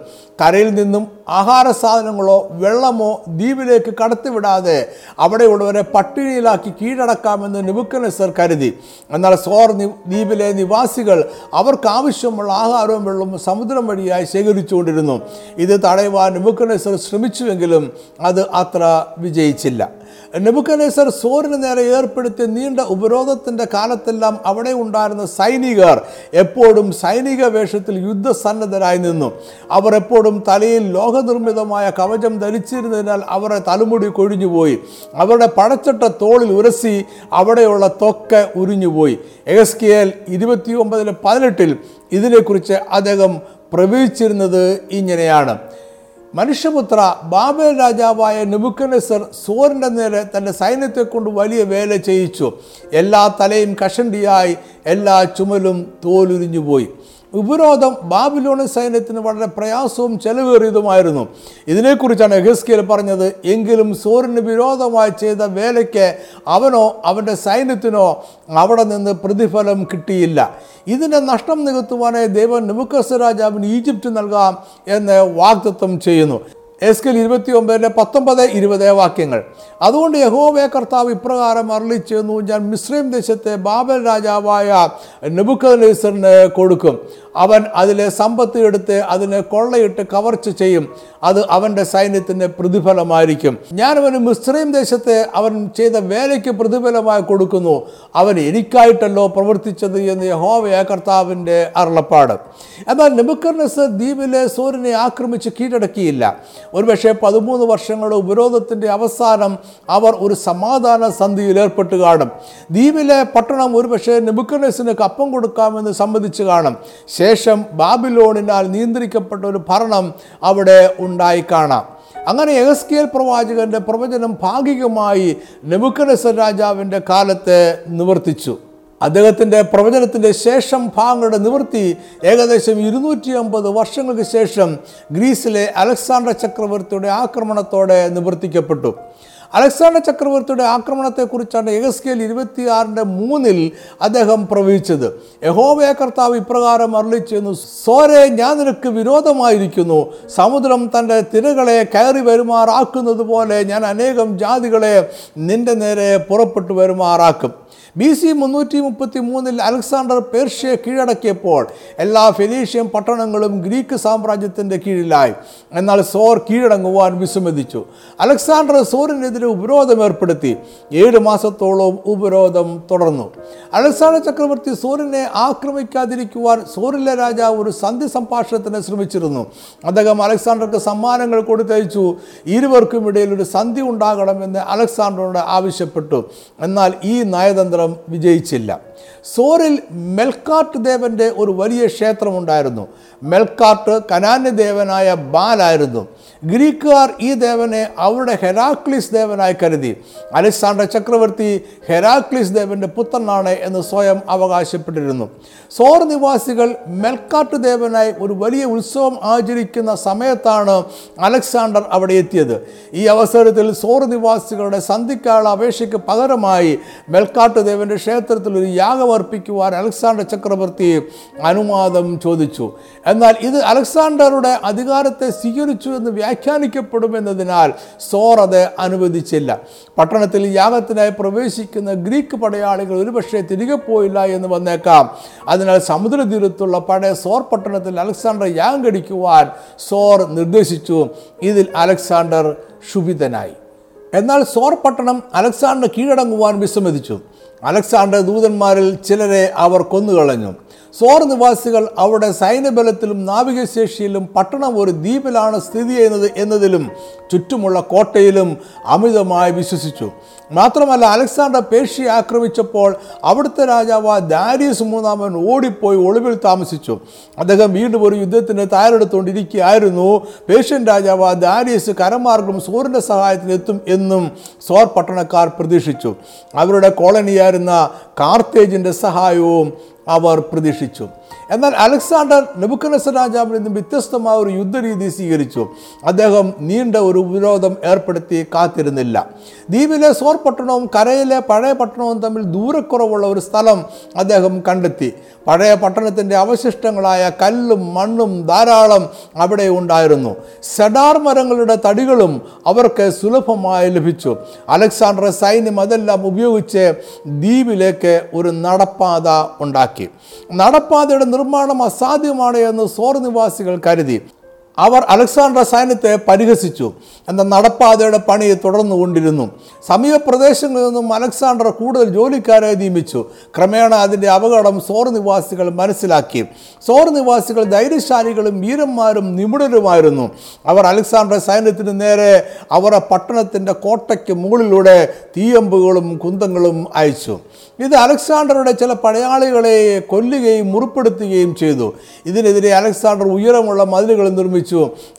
കരയിൽ നിന്നും ആഹാര സാധനങ്ങളോ വെള്ളമോ ദ്വീപിലേക്ക് കടത്തിവിടാതെ അവിടെയുള്ളവരെ പട്ടിണിയിലാക്കി കീഴടക്കാമെന്ന് നിബുക്കനസർ കരുതി. എന്നാൽ സോർ ദ്വീപിലെ നിവാസികൾ അവർക്ക് ആവശ്യമുള്ള ആഹാരവും വെള്ളവും സമുദ്രം വഴിയായി ശേഖരിച്ചുകൊണ്ടിരുന്നു. ഇത് തടയുവാൻ നിബുക്കനസർ ശ്രമിച്ചുവെങ്കിലും അത് അത്ര വിജയിച്ചില്ല. നെബുക്കനേസർ സോറിന് നേരെ ഏർപ്പെടുത്തിയ നീണ്ട ഉപരോധത്തിന്റെ കാലത്തെല്ലാം അവിടെ ഉണ്ടായിരുന്ന സൈനികർ എപ്പോഴും സൈനിക വേഷത്തിൽ യുദ്ധസന്നദ്ധരായി നിന്നു. അവർ എപ്പോഴും തലയിൽ ലോഹനിർമ്മിതമായ കവചം ധരിച്ചിരുന്നതിനാൽ അവരുടെ തലമുടി കൊഴിഞ്ഞുപോയി. അവരുടെ പടച്ചട്ട തോളിൽ ഉരസി അവിടെയുള്ള തൊക്കെ ഉരിഞ്ഞുപോയി. എൽ ഇരുപത്തി ഒമ്പതിന് പതിനെട്ടിൽ ഇതിനെക്കുറിച്ച് അദ്ദേഹം പ്രവചിച്ചിരുന്നത് ഇങ്ങനെയാണ്. മനുഷ്യപുത്ര ബാബേൽ രാജാവായ നെബുക്കനസർ സോറിന്റെ നേരെ തന്റെ സൈന്യത്തെ കൊണ്ട് വലിയ വേല ചെയ്യിച്ചു. എല്ലാ തലയും കഷണ്ടിയായി എല്ലാ ചുമലും തോലുരിഞ്ഞുപോയി. ഉപരോധം ബാബിലോണി സൈന്യത്തിന് വളരെ പ്രയാസവും ചെലവേറിയതുമായിരുന്നു. ഇതിനെക്കുറിച്ചാണ് എഹസ്കേൽ പറഞ്ഞത്. എങ്കിലും സോറിന് വിരോധമായി ചെയ്ത വേലയ്ക്ക് അവനോ അവന്റെ സൈന്യത്തിനോ അവിടെ നിന്ന് പ്രതിഫലം കിട്ടിയില്ല. ഇതിന്റെ നഷ്ടം നികത്തുവാനായി ദൈവം നുബുക്കസ് രാജാവിന് ഈജിപ്റ്റ് നൽകാം എന്ന് വാഗ്ദത്വം ചെയ്യുന്നു. എസ്കൽ ഇരുപത്തി ഒമ്പതിന്റെ പത്തൊമ്പത് ഇരുപത് വാക്യങ്ങൾ. അതുകൊണ്ട് യഹോവേ കർത്താവ് ഇപ്രകാരം അരളി ഞാൻ മിശ്രീം ദേശത്തെ ബാബൽ രാജാവായ നെബുക്കദ്നേസറിന് കൊടുക്കും. അവൻ അതിലെ സമ്പത്ത് എടുത്ത് അതിനെ കൊള്ളയിട്ട് കവർച്ച ചെയ്യും. അത് അവന്റെ സൈന്യത്തിന്റെ പ്രതിഫലമായിരിക്കും. ഞാൻ അവന് മിശ്രൈം ദേശത്തെ അവൻ ചെയ്ത വേലയ്ക്ക് പ്രതിഫലമായി കൊടുക്കുന്നു. അവൻ എനിക്കായിട്ടല്ലോ പ്രവർത്തിച്ചത് എന്ന് യഹോവയ കർത്താവിന്റെ അരുളപ്പാട്. എന്നാൽ നെബുക്കർനെസർ ദ്വീപിലെ സൂര്യനെ ആക്രമിച്ച് കീഴടക്കിയില്ല. ഒരുപക്ഷെ പതിമൂന്ന് വർഷങ്ങളുടെ ഉപരോധത്തിന്റെ അവസാനം അവർ ഒരു സമാധാന സന്ധിയിൽ ഏർപ്പെട്ട് കാണും. ദ്വീപിലെ പട്ടണം ഒരുപക്ഷെ നെബുക്കനസിന് കപ്പം കൊടുക്കാമെന്ന് സംബന്ധിച്ച് കാണും. ശേഷം ബാബിലോണിനാൽ നിയന്ത്രിക്കപ്പെട്ട ഒരു ഭരണം അവിടെ ഉണ്ടായി കാണാം. അങ്ങനെ എഹസ്കേൽ പ്രവാചകന്റെ പ്രവചനം ഭാഗികമായി നെബുക്കനസർ രാജാവിന്റെ കാലത്ത് നിവർത്തിച്ചു. അദ്ദേഹത്തിന്റെ പ്രവചനത്തിന്റെ ശേഷം ഭാഗങ്ങളുടെ നിവൃത്തി ഏകദേശം ഇരുന്നൂറ്റി അമ്പത് വർഷങ്ങൾക്ക് ശേഷം ഗ്രീസിലെ അലക്സാണ്ടർ ചക്രവർത്തിയുടെ ആക്രമണത്തോടെ നിവർത്തിക്കപ്പെട്ടു. അലക്സാണ്ടർ ചക്രവർത്തിയുടെ ആക്രമണത്തെക്കുറിച്ചാണ് എഗസ്കേൽ ഇരുപത്തിയാറിന്റെ മൂന്നിൽ അദ്ദേഹം പ്രവചിച്ചത്. യഹോവയ കർത്താവ് ഇപ്രകാരം അരളിച്ചെന്നു സോരെ ഞാൻ നിനക്ക് വിരോധമായിരിക്കുന്നു. സമുദ്രം തന്റെ തിരകളെ കയറി വരുമാറാക്കുന്നത് പോലെ ഞാൻ അനേകം ജാതികളെ നിന്റെ നേരെ പുറപ്പെട്ടു വരുമാറാക്കും. ബി സി മുന്നൂറ്റി മുപ്പത്തി മൂന്നിൽ അലക്സാണ്ടർ പേർഷ്യയെ കീഴടക്കിയപ്പോൾ എല്ലാ ഫെലീഷ്യൻ പട്ടണങ്ങളും ഗ്രീക്ക് സാമ്രാജ്യത്തിന്റെ കീഴിലായി. എന്നാൽ സോർ കീഴടങ്ങുവാൻ വിസമ്മതിച്ചു. അലക്സാണ്ടർ സോറിനെതിരെ ഉപരോധം ഏർപ്പെടുത്തി. ഏഴ് മാസത്തോളം ഉപരോധം തുടർന്നു. അലക്സാണ്ടർ ചക്രവർത്തി സോറിനെ ആക്രമിക്കാതിരിക്കുവാൻ സോറിലെ രാജാവ് ഒരു സന്ധി സംഭാഷണത്തിന് ശ്രമിച്ചിരുന്നു. അദ്ദേഹം അലക്സാണ്ടർക്ക് സമ്മാനങ്ങൾ കൊടുത്തയച്ചു. ഇരുവർക്കും ഇടയിൽ ഒരു സന്ധി ഉണ്ടാകണമെന്ന് അലക്സാണ്ടറോട് ആവശ്യപ്പെട്ടു. എന്നാൽ ഈ നയതന്ത്രം വിജയിച്ചില്ല. സോറിൽ മെൽക്കാട്ട് ദേവന്റെ ഒരു വലിയ ക്ഷേത്രമുണ്ടായിരുന്നു. മെൽക്കാട്ട് കനാന്യദേവനായ ബാലായിരുന്നു. ഗ്രീക്കുകാർ ഈ ദേവനെ അവരുടെ ഹെരാക്ലിസ് ദേവനായി കരുതി. അലക്സാണ്ടർ ചക്രവർത്തി ഹെരാക്ലിസ് ദേവന്റെ പുത്രനാണ് എന്ന് സ്വയം അവകാശപ്പെട്ടിരുന്നു. സോർ നിവാസികൾ മെൽക്കാട്ട് ദേവനായി ഒരു വലിയ ഉത്സവം ആചരിക്കുന്ന സമയത്താണ് അലക്സാണ്ടർ അവിടെ എത്തിയത്. ഈ അവസരത്തിൽ സോർ നിവാസികളുടെ സന്ധിക്കാനുള്ള അപേക്ഷയ്ക്ക് പകരമായി മെൽക്കാട്ട് ദേവന്റെ ക്ഷേത്രത്തിൽ ഒരു യാഗം അർപ്പിക്കുവാൻ അലക്സാണ്ടർ ചക്രവർത്തി അനുവാദം ചോദിച്ചു. എന്നാൽ ഇത് അലക്സാണ്ടറുടെ അധികാരത്തെ സ്വീകരിച്ചു എന്ന് വ്യാഖ്യാനിക്കപ്പെടുമെന്നതിനാൽ സോർ അത് അനുവദിച്ചില്ല. പട്ടണത്തിൽ യാഗത്തിനായി പ്രവേശിക്കുന്ന ഗ്രീക്ക് പടയാളികൾ ഒരുപക്ഷെ തിരികെ പോയില്ല എന്ന് വന്നേക്കാം. അതിനാൽ സമുദ്രതീരത്തുള്ള പഴയ സോർ പട്ടണത്തിൽ അലക്സാണ്ടർ യാഗം കടിക്കുവാൻ സോർ നിർദ്ദേശിച്ചു. ഇതിൽ അലക്സാണ്ടർ ക്ഷുഭിതനായി. എന്നാൽ സോർ പട്ടണം അലക്സാണ്ടർ കീഴടങ്ങുവാൻ വിസമ്മതിച്ചു. അലക്സാണ്ടർ ദൂതന്മാരിൽ ചിലരെ അവർ കൊന്നുകളഞ്ഞു. സോർ നിവാസികൾ അവിടെ സൈന്യബലത്തിലും നാവികശേഷിയിലും പട്ടണം ഒരു ദ്വീപിലാണ് സ്ഥിതി ചെയ്യുന്നത് എന്നതിലും ചുറ്റുമുള്ള കോട്ടയിലും അമിതമായി വിശ്വസിച്ചു. മാത്രമല്ല അലക്സാണ്ടർ പേർഷ്യ ആക്രമിച്ചപ്പോൾ അവിടുത്തെ രാജാവ് ദാരിയസ് മൂന്നാമൻ ഓടിപ്പോയി ഒളിവിൽ താമസിച്ചു. അദ്ദേഹം വീണ്ടും ഒരു യുദ്ധത്തിന് തയ്യാറെടുത്തുകൊണ്ടിരിക്കുകയായിരുന്നു. പേർഷ്യൻ രാജാവ് ദാരിയസ് കരമാർഗം സോറിന്റെ സഹായത്തിന് എത്തും എന്നും സോർ പട്ടണക്കാർ പ്രതീക്ഷിച്ചു. അവരുടെ കോളനിയായിരുന്ന കാർത്തേജിന്റെ സഹായവും അവർ പ്രതീക്ഷിച്ചു. എന്നാൽ അലക്സാണ്ടർ നെബുക്കനസ് രാജാവിൽ നിന്നും വ്യത്യസ്തമായ ഒരു യുദ്ധരീതി സ്വീകരിച്ചു. അദ്ദേഹം നീണ്ട ഒരു ഉപരോധം ഏർപ്പെടുത്തി കാത്തിരുന്നില്ല. ദ്വീപിലെ സോർ പട്ടണവും കരയിലെ പഴയ പട്ടണവും തമ്മിൽ ദൂരക്കുറവുള്ള ഒരു സ്ഥലം അദ്ദേഹം കണ്ടെത്തി. പഴയ പട്ടണത്തിന്റെ അവശിഷ്ടങ്ങളായ കല്ലും മണ്ണും ധാരാളം അവിടെ ഉണ്ടായിരുന്നു. സെഡാർ മരങ്ങളുടെ തടികളും അവർക്ക് സുലഭമായി ലഭിച്ചു. അലക്സാണ്ടർ സൈന്യം അതെല്ലാം ഉപയോഗിച്ച് ദ്വീപിലേക്ക് ഒരു നടപ്പാത ഉണ്ടാക്കി. നടപ്പാതയുടെ നിർമ്മാണം അസാധ്യമാണ് എന്ന് സോർ നിവാസികൾ കരുതി. അവർ അലക്സാണ്ടർ സൈന്യത്തെ പരിഹസിച്ചു. എന്ന നടപ്പാതയുടെ പണി തുടർന്നുകൊണ്ടിരുന്നു സമീപ പ്രദേശങ്ങളിൽ നിന്നും അലക്സാണ്ടർ കൂടുതൽ ജോലിക്കാരെ നിയമിച്ചു. ക്രമേണ അതിന്റെ അപകടം സോർ നിവാസികൾ മനസ്സിലാക്കി. സോർ നിവാസികൾ ധൈര്യശാലികളും വീരന്മാരും നിപുണരുമായിരുന്നു. അവർ അലക്സാണ്ടർ സൈന്യത്തിന് നേരെ അവരുടെ പട്ടണത്തിന്റെ കോട്ടയ്ക്ക് മുകളിലൂടെ തീയമ്പുകളും കുന്തങ്ങളും അയച്ചു. ഇത് അലക്സാണ്ടറുടെ ചില പടയാളികളെ കൊല്ലുകയും മുറിപ്പെടുത്തുകയും ചെയ്തു. ഇതിനെതിരെ അലക്സാണ്ടർ ഉയരമുള്ള മതിലുകൾ നിർമ്മിച്ചു.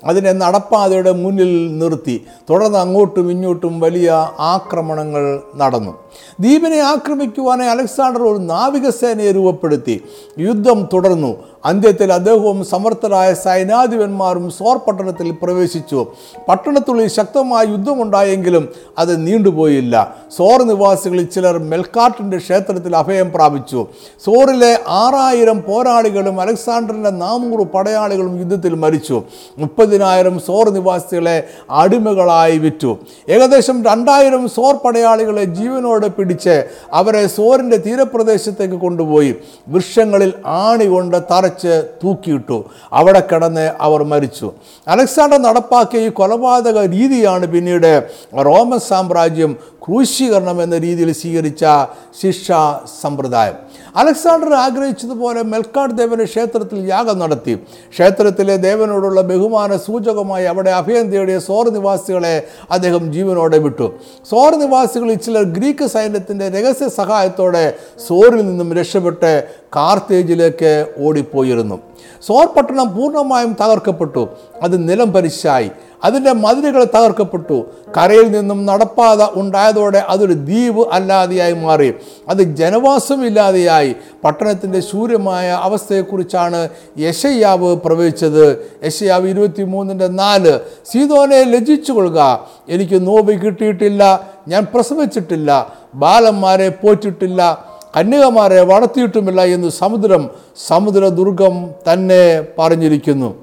അതിനെ നടപ്പാതയുടെ മുന്നിൽ നിർത്തി. തുടർന്ന് അങ്ങോട്ടും ഇങ്ങോട്ടും വലിയ ആക്രമണങ്ങൾ നടന്നു. ദ്വീപിനെ ആക്രമിക്കുവാനായി അലക്സാണ്ടർ ഒരു നാവികസേനയെ രൂപപ്പെടുത്തി. യുദ്ധം തുടർന്നു. അന്ത്യത്തിൽ അദ്ദേഹവും സമർത്ഥരായ സൈനാധിപന്മാരും സോർ പട്ടണത്തിൽ പ്രവേശിച്ചു. പട്ടണത്തുള്ളിൽ ശക്തമായ യുദ്ധമുണ്ടായെങ്കിലും അത് നീണ്ടുപോയില്ല. സോർ നിവാസികളിൽ ചിലർ മെൽക്കാട്ടിന്റെ ക്ഷേത്രത്തിൽ അഭയം പ്രാപിച്ചു. സോറിലെ ആറായിരം പോരാളികളും അലക്സാണ്ടറിന്റെ നാനൂറ് പടയാളികളും യുദ്ധത്തിൽ മരിച്ചു. മുപ്പതിനായിരം സോർ നിവാസികളെ അടിമകളായി വിറ്റു. ഏകദേശം രണ്ടായിരം സോർ പടയാളികളെ ജീവനോടെ പിടിച്ച് അവരെ സോറിന്റെ തീരപ്രദേശത്തേക്ക് കൊണ്ടുപോയി വൃക്ഷങ്ങളിൽ ആണി കൊണ്ട് തറച്ച് തൂക്കിയിട്ടു. അവിടെ കിടന്ന് അവർ മരിച്ചു. അലക്സാണ്ടർ നടപ്പാക്കിയ ഈ കൊലപാതക രീതിയാണ് പിന്നീട് റോമൻ സാമ്രാജ്യം ക്രൂശീകരണം എന്ന രീതിയിൽ സ്വീകരിച്ച ശിക്ഷാ സമ്പ്രദായം. അലക്സാണ്ടർ ആഗ്രഹിച്ചതുപോലെ മെൽക്കാട് ദേവന് ക്ഷേത്രത്തിൽ യാഗം നടത്തി. ക്ഷേത്രത്തിലെ ദേവനോടുള്ള ബഹുമാന സൂചകമായി അവിടെ അഭയം തേടിയ സോർ നിവാസികളെ അദ്ദേഹം ജീവനോടെ വിട്ടു. സോർ നിവാസികളിൽ ചിലർ ഗ്രീക്ക് സൈന്യത്തിന്റെ രഹസ്യ സഹായത്തോടെ സോറിൽ നിന്നും രക്ഷപ്പെട്ട് കാർത്തേജിലേക്ക് ഓടിപ്പോയിരുന്നു. സോർ പട്ടണം പൂർണമായും തകർക്കപ്പെട്ടു. അത് നിലം പരിശായി അതിന്റെ മതിലുകൾ തകർക്കപ്പെട്ടു. കരയിൽ നിന്നും നടപ്പാത ഉണ്ടായതോടെ അതൊരു ദ്വീപ് അല്ലാതെയായി മാറി. അത് ജനവാസമില്ലാതെയായി പട്ടണത്തിന്റെ ശൂര്യമായ അവസ്ഥയെക്കുറിച്ചാണ് യശയ്യാവ് പ്രവചിച്ചത്. യശയ്യാവ് ഇരുപത്തി മൂന്നിന്റെ നാല്. സീതോനെ ലജിച്ചു കൊള്ളുക. എനിക്ക് നോവ് കിട്ടിയിട്ടില്ല. ഞാൻ പ്രസവിച്ചിട്ടില്ല. ബാലന്മാരെ പോറ്റിട്ടില്ല. കന്യകമാരെ വളർത്തിയിട്ടുമില്ല എന്ന് സമുദ്രം സമുദ്രദുർഗം തന്നെ പറഞ്ഞിരിക്കുന്നു.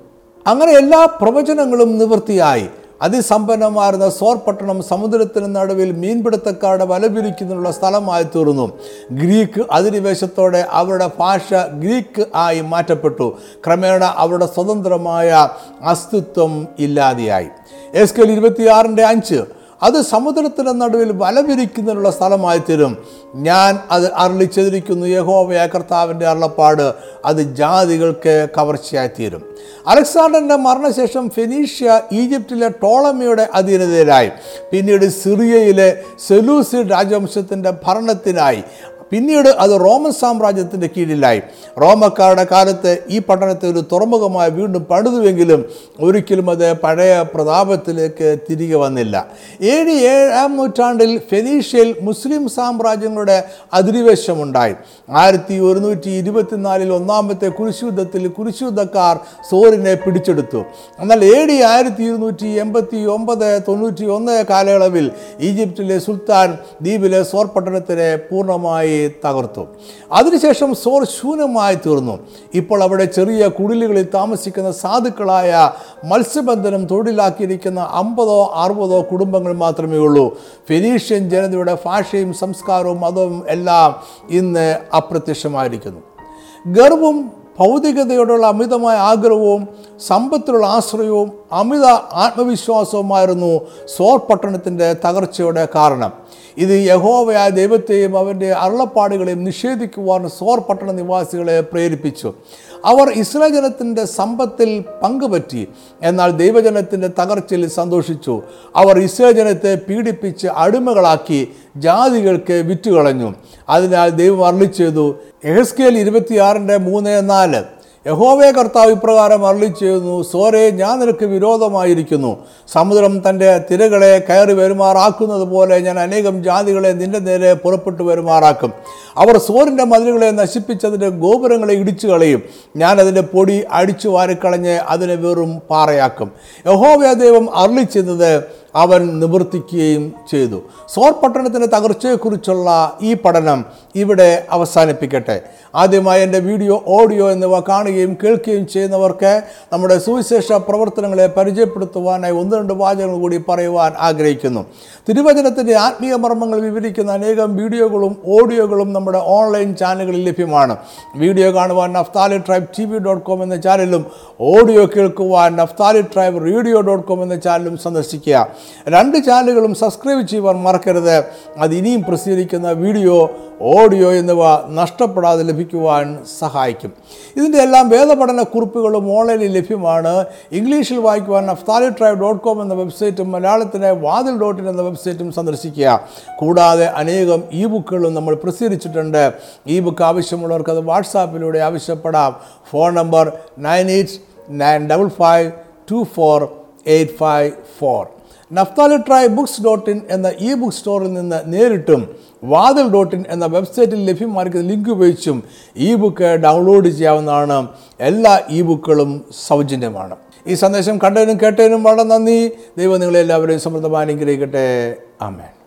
അങ്ങനെ എല്ലാ പ്രവചനങ്ങളും നിവൃത്തിയായി. അതിസമ്പന്നമായിരുന്ന സോർ പട്ടണം സമുദ്രത്തിന് നടുവിൽ മീൻപിടുത്തക്കാരുടെ വലപിരിക്കുന്നതിനുള്ള സ്ഥലമായി തീർന്നു. ഗ്രീക്ക് അധിനിവേശത്തോടെ അവരുടെ ഭാഷ ഗ്രീക്ക് ആയി മാറ്റപ്പെട്ടു. ക്രമേണ അവരുടെ സ്വതന്ത്രമായ അസ്തിത്വം ഇല്ലാതെയായി. എസ് കെൽ ഇരുപത്തിയാറിന്റെ അഞ്ച് അത് സമുദ്രത്തിന്റെ നടുവിൽ വലവിരിക്കുന്നതിനുള്ള സ്ഥലമായി തീരും ഞാൻ അത് അരളിച്ചതിരിക്കുന്നു യഹോവയ കർത്താവിന്റെ അരുളപ്പാട്. അത് ജാതികൾക്ക് കവർച്ചയായിത്തീരും. അലക്സാണ്ടറിന്റെ മരണശേഷം ഫെനീഷ്യ ഈജിപ്തിലെ ടോളമിയുടെ അധീനതയിലായി. പിന്നീട് സിറിയയിലെ സെലൂസി രാജവംശത്തിന്റെ ഭരണത്തിനായി. പിന്നീട് അത് റോമൻ സാമ്രാജ്യത്തിന്റെ കീഴിലായി. റോമക്കാരുടെ കാലത്ത് ഈ പട്ടണത്തെ ഒരു തുറമുഖമായി വീണ്ടും പണിതുവെങ്കിലും ഒരിക്കലും അത് പഴയ പ്രതാപത്തിലേക്ക് തിരികെ വന്നില്ല. ഡി ഏഴാം നൂറ്റാണ്ടിൽ ഫെനീഷ്യയിൽ മുസ്ലിം സാമ്രാജ്യങ്ങളുടെ അധിനിവേശമുണ്ടായി. ആയിരത്തി ഒരുന്നൂറ്റി ഇരുപത്തിനാലിൽ ഒന്നാമത്തെ കുരിശുദ്ധത്തിൽ കുരിശുദ്ധക്കാർ സോറിനെ പിടിച്ചെടുത്തു. എന്നാൽ എ ആയിരത്തി ഇരുന്നൂറ്റി എൺപത്തി ഒമ്പത് തൊണ്ണൂറ്റി ഒന്ന് കാലയളവിൽ ഈജിപ്തിലെ സുൽത്താൻ ദ്വീപിലെ സോർ പട്ടണത്തിനെ പൂർണമായി തകർത്തു. അതിനുശേഷം സോർ ശൂന്യമായി തീർന്നു. ഇപ്പോൾ അവിടെ ചെറിയ കുടിലുകളിൽ താമസിക്കുന്ന സാധുക്കളായ മത്സ്യബന്ധനം തൊഴിലാക്കിയിരിക്കുന്ന അമ്പതോ അറുപതോ കുടുംബങ്ങൾ മാത്രമേ ഉള്ളൂ. ഫെനീഷ്യൻ ജനതയുടെ ഭാഷയും സംസ്കാരവും മതവും എല്ലാം ഇന്ന് അപ്രത്യക്ഷമായിരിക്കുന്നു. ഗർവും ഭൗതികതയോടുള്ള അമിതമായ ആഗ്രഹവും സമ്പത്തിലുള്ള ആശ്രയവും അമിത ആത്മവിശ്വാസവുമായിരുന്നു സോർ പട്ടണത്തിന്റെ തകർച്ചയുടെ കാരണം. ഇത് യഹോവയായ ദൈവത്തെയും അവന്റെ അരുളപ്പാടുകളെയും നിഷേധിക്കുവാൻ സോർ പട്ടണ നിവാസികളെ പ്രേരിപ്പിച്ചു. അവർ ഇസ്രായേൽ ജനത്തിന്റെ സമ്പത്തിൽ പങ്കുപറ്റി എന്നാൽ ദൈവജനത്തിന്റെ തകർച്ചയിൽ സന്തോഷിച്ചു. അവർ ഇസ്രായേൽ ജനത്തെ പീഡിപ്പിച്ച് അടിമകളാക്കി ജാതികൾക്ക് വിറ്റുകളഞ്ഞു. അതിനാൽ ദൈവം അരളി ചെയ്തു എഹസ്കേൽ ഇരുപത്തിയാറിന്റെ മൂന്ന് നാല്. യഹോവേ കർത്താവ് ഇപ്രകാരം അരളി ചെയ്യുന്നു സോരെ ഞാൻ നിനക്ക് വിരോധമായിരിക്കുന്നു. സമുദ്രം തന്റെ തിരകളെ കയറി വരുമാറാക്കുന്നത് പോലെ ഞാൻ അനേകം ജാതികളെ നിന്റെ നേരെ പുറപ്പെട്ടു വരുമാറാക്കും. അവർ സോറിന്റെ മതിലുകളെ നശിപ്പിച്ചതിന്റെ ഗോപുരങ്ങളെ ഇടിച്ചു കളയും. ഞാൻ അതിന്റെ പൊടി അടിച്ചു വാരിക്കളഞ്ഞ് അതിനെ വെറും പാറയാക്കും. യഹോവയ ദൈവം അരളി ചെയ്യുന്നത് അവൻ നിവർത്തിക്കുകയും ചെയ്തു. സോർ പട്ടണത്തിന്റെ തകർച്ചയെക്കുറിച്ചുള്ള ഈ പഠനം ഇവിടെ അവസാനിപ്പിക്കട്ടെ. ആദ്യമായി എന്റെ വീഡിയോ ഓഡിയോ എന്നിവ കാണുകയും കേൾക്കുകയും ചെയ്യുന്നവർക്ക് നമ്മുടെ സുവിശേഷ പ്രവർത്തനങ്ങളെ പരിചയപ്പെടുത്തുവാനായി ഒന്ന് രണ്ട് വാചകങ്ങൾ കൂടി പറയുവാൻ ആഗ്രഹിക്കുന്നു. തിരുവചനത്തിന്റെ ആത്മീയ മർമ്മങ്ങൾ വിവരിക്കുന്ന അനേകം വീഡിയോകളും ഓഡിയോകളും നമ്മുടെ ഓൺലൈൻ ചാനലുകളിൽ ലഭ്യമാണ്. വീഡിയോ കാണുവാൻ Naphtali tribe T V dot com എന്ന ചാനലും ഓഡിയോ കേൾക്കുവാൻ Naphtali tribe radio dot com എന്ന ചാനലും സന്ദർശിക്കുക. രണ്ട് ചാനലുകളും സബ്സ്ക്രൈബ് ചെയ്യുവാൻ മറക്കരുത്. അത് ഇനിയും പ്രസിദ്ധീകരിക്കുന്ന വീഡിയോ ഓഡിയോ എന്നിവ നഷ്ടപ്പെടാതെ ലഭിക്കുവാൻ സഹായിക്കും. ഇതിന്റെ എല്ലാം വേദപഠന കുറിപ്പുകളും ഓൺലൈനിൽ ലഭ്യമാണ്. ഇംഗ്ലീഷിൽ വായിക്കുവാൻ അഫ്താലി ട്രൈബ് ഡോട്ട് കോം എന്ന വെബ്സൈറ്റും മലയാളത്തിലെ വാതിൽ ഡോട്ട് ഇൻ എന്ന വെബ്സൈറ്റും സന്ദർശിക്കുക. കൂടാതെ അനേകം ഇ ബുക്കുകളും നമ്മൾ പ്രസിദ്ധീകരിച്ചിട്ടുണ്ട്. ഇ ബുക്ക് ആവശ്യമുള്ളവർക്ക് അത് വാട്സാപ്പിലൂടെ ആവശ്യപ്പെടാം. Phone number nine eight nine double five two four eight five four. Naphtali tribe books dot in എന്ന ഇ ബുക്ക് സ്റ്റോറിൽ നിന്ന് നേരിട്ടും വാതിൽ ഡോട്ട് ഇൻ എന്ന വെബ്സൈറ്റിൽ ലഭ്യമായിരിക്കുന്ന ലിങ്ക് ഉപയോഗിച്ചും ഇ ബുക്ക് ഡൗൺലോഡ് ചെയ്യാവുന്നതാണ് എല്ലാ ഇ ബുക്കുകളും സൗജന്യമാണ്. ഈ സന്ദേശം കണ്ടതിനും കേട്ടതിനും വളരെ നന്ദി. ദൈവം നിങ്ങളെല്ലാവരെയും സമൃദ്ധമായി അനുഗ്രഹിക്കട്ടെ. ആമേൻ.